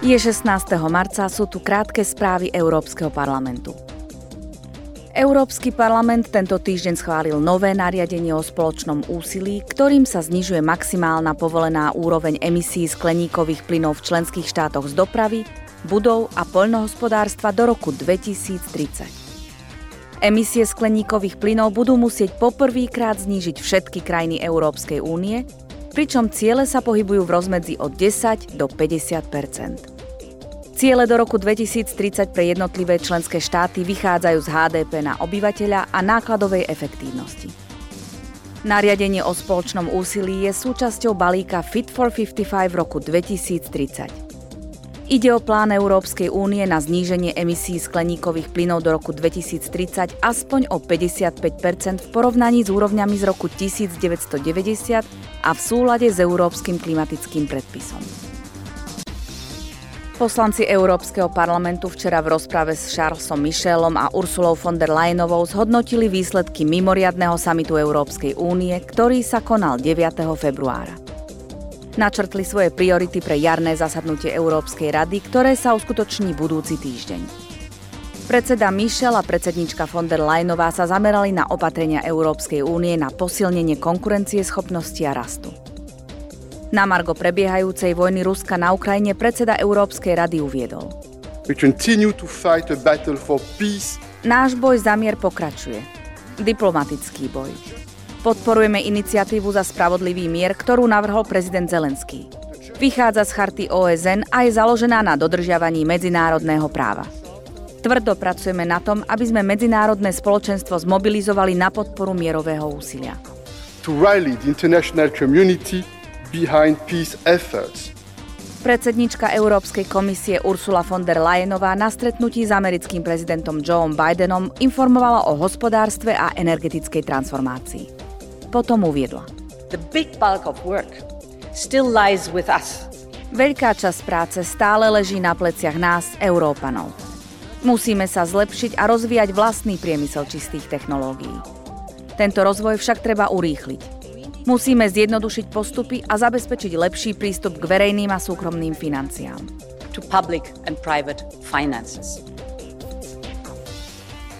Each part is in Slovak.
Je 16. marca, sú tu krátke správy Európskeho parlamentu. Európsky parlament tento týždeň schválil nové nariadenie o spoločnom úsilí, ktorým sa znižuje maximálna povolená úroveň emisí skleníkových plynov v členských štátoch z dopravy, budov a poľnohospodárstva do roku 2030. Emisie skleníkových plynov budú musieť poprvýkrát znížiť všetky krajiny Európskej únie, pričom ciele sa pohybujú v rozmedzi od 10 do 50% Ciele do roku 2030 pre jednotlivé členské štáty vychádzajú z HDP na obyvateľa a nákladovej efektívnosti. Nariadenie o spoločnom úsilí je súčasťou balíka Fit for 55 v roku 2030. Ide o plán Európskej únie na zníženie emisí skleníkových plynov do roku 2030 aspoň o 55% v porovnaní s úrovňami z roku 1990 a v súlade s Európskym klimatickým predpisom. Poslanci Európskeho parlamentu včera v rozprave s Charlesom Michelom a Ursulou von der Leyenovou zhodnotili výsledky mimoriadného samitu Európskej únie, ktorý sa konal 9. februára. Načrtli svoje priority pre jarné zasadnutie Európskej rady, ktoré sa uskutoční budúci týždeň. Predseda Michel a predsednička von der Leyenová sa zamerali na opatrenia Európskej únie na posilnenie konkurencieschopnosti a rastu. Na margo prebiehajúcej vojny Ruska na Ukrajine predseda Európskej rady uviedol. Náš boj za mier pokračuje. Diplomatický boj. Podporujeme iniciatívu za spravodlivý mier, ktorú navrhol prezident Zelenský. Vychádza z charty OSN a je založená na dodržiavaní medzinárodného práva. Tvrdo pracujeme na tom, aby sme medzinárodné spoločenstvo zmobilizovali na podporu mierového úsilia. To rally the international community behind peace efforts. Predsednička Európskej komisie Ursula von der Leyenová na stretnutí s americkým prezidentom Joe Bidenom informovala o hospodárstve a energetickej transformácii. Potom uviedla. The big bulk of work still lies with us. Veľká časť práce stále leží na pleciach nás, Európanov. Musíme sa zlepšiť a rozvíjať vlastný priemysel čistých technológií. Tento rozvoj však treba urýchliť. Musíme zjednodušiť postupy a zabezpečiť lepší prístup k verejným a súkromným financiám. To public and private finances.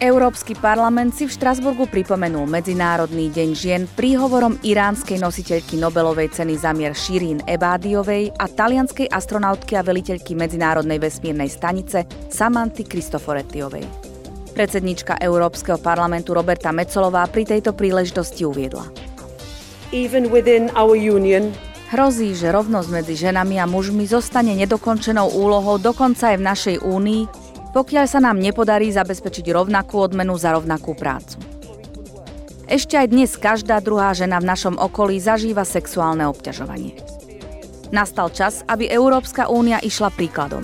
Európsky parlament si v Štrasburgu pripomenul Medzinárodný deň žien príhovorom iránskej nositeľky Nobelovej ceny za mier Shirin Ebádiovej a talianskej astronautky a veliteľky Medzinárodnej vesmírnej stanice Samanty Kristoforettiovej. Predsednička Európskeho parlamentu Roberta Mecolová pri tejto príležitosti uviedla even within our union. Hrozí, že rovnosť medzi ženami a mužmi zostane nedokončenou úlohou dokonca aj v našej únii, pokiaľ sa nám nepodarí zabezpečiť rovnakú odmenu za rovnakú prácu. Ešte aj dnes každá druhá žena v našom okolí zažíva sexuálne obťažovanie. Nastal čas, aby Európska únia išla príkladom.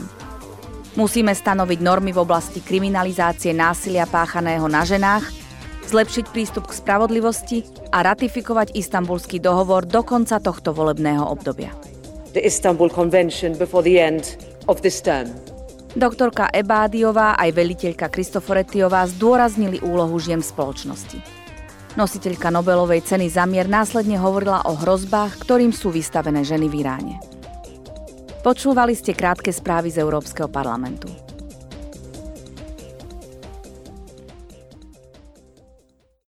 Musíme stanoviť normy v oblasti kriminalizácie násilia páchaného na ženách zlepšiť prístup k spravodlivosti a ratifikovať istambulský dohovor do konca tohto volebného obdobia. The Istanbul Convention before the end of this term. Doktorka Ebádiová aj veliteľka Kristoforettiová zdôraznili úlohu žien v spoločnosti. Nositeľka Nobelovej ceny za mier následne hovorila o hrozbách, ktorým sú vystavené ženy v Iráne. Počúvali ste krátke správy z Európskeho parlamentu.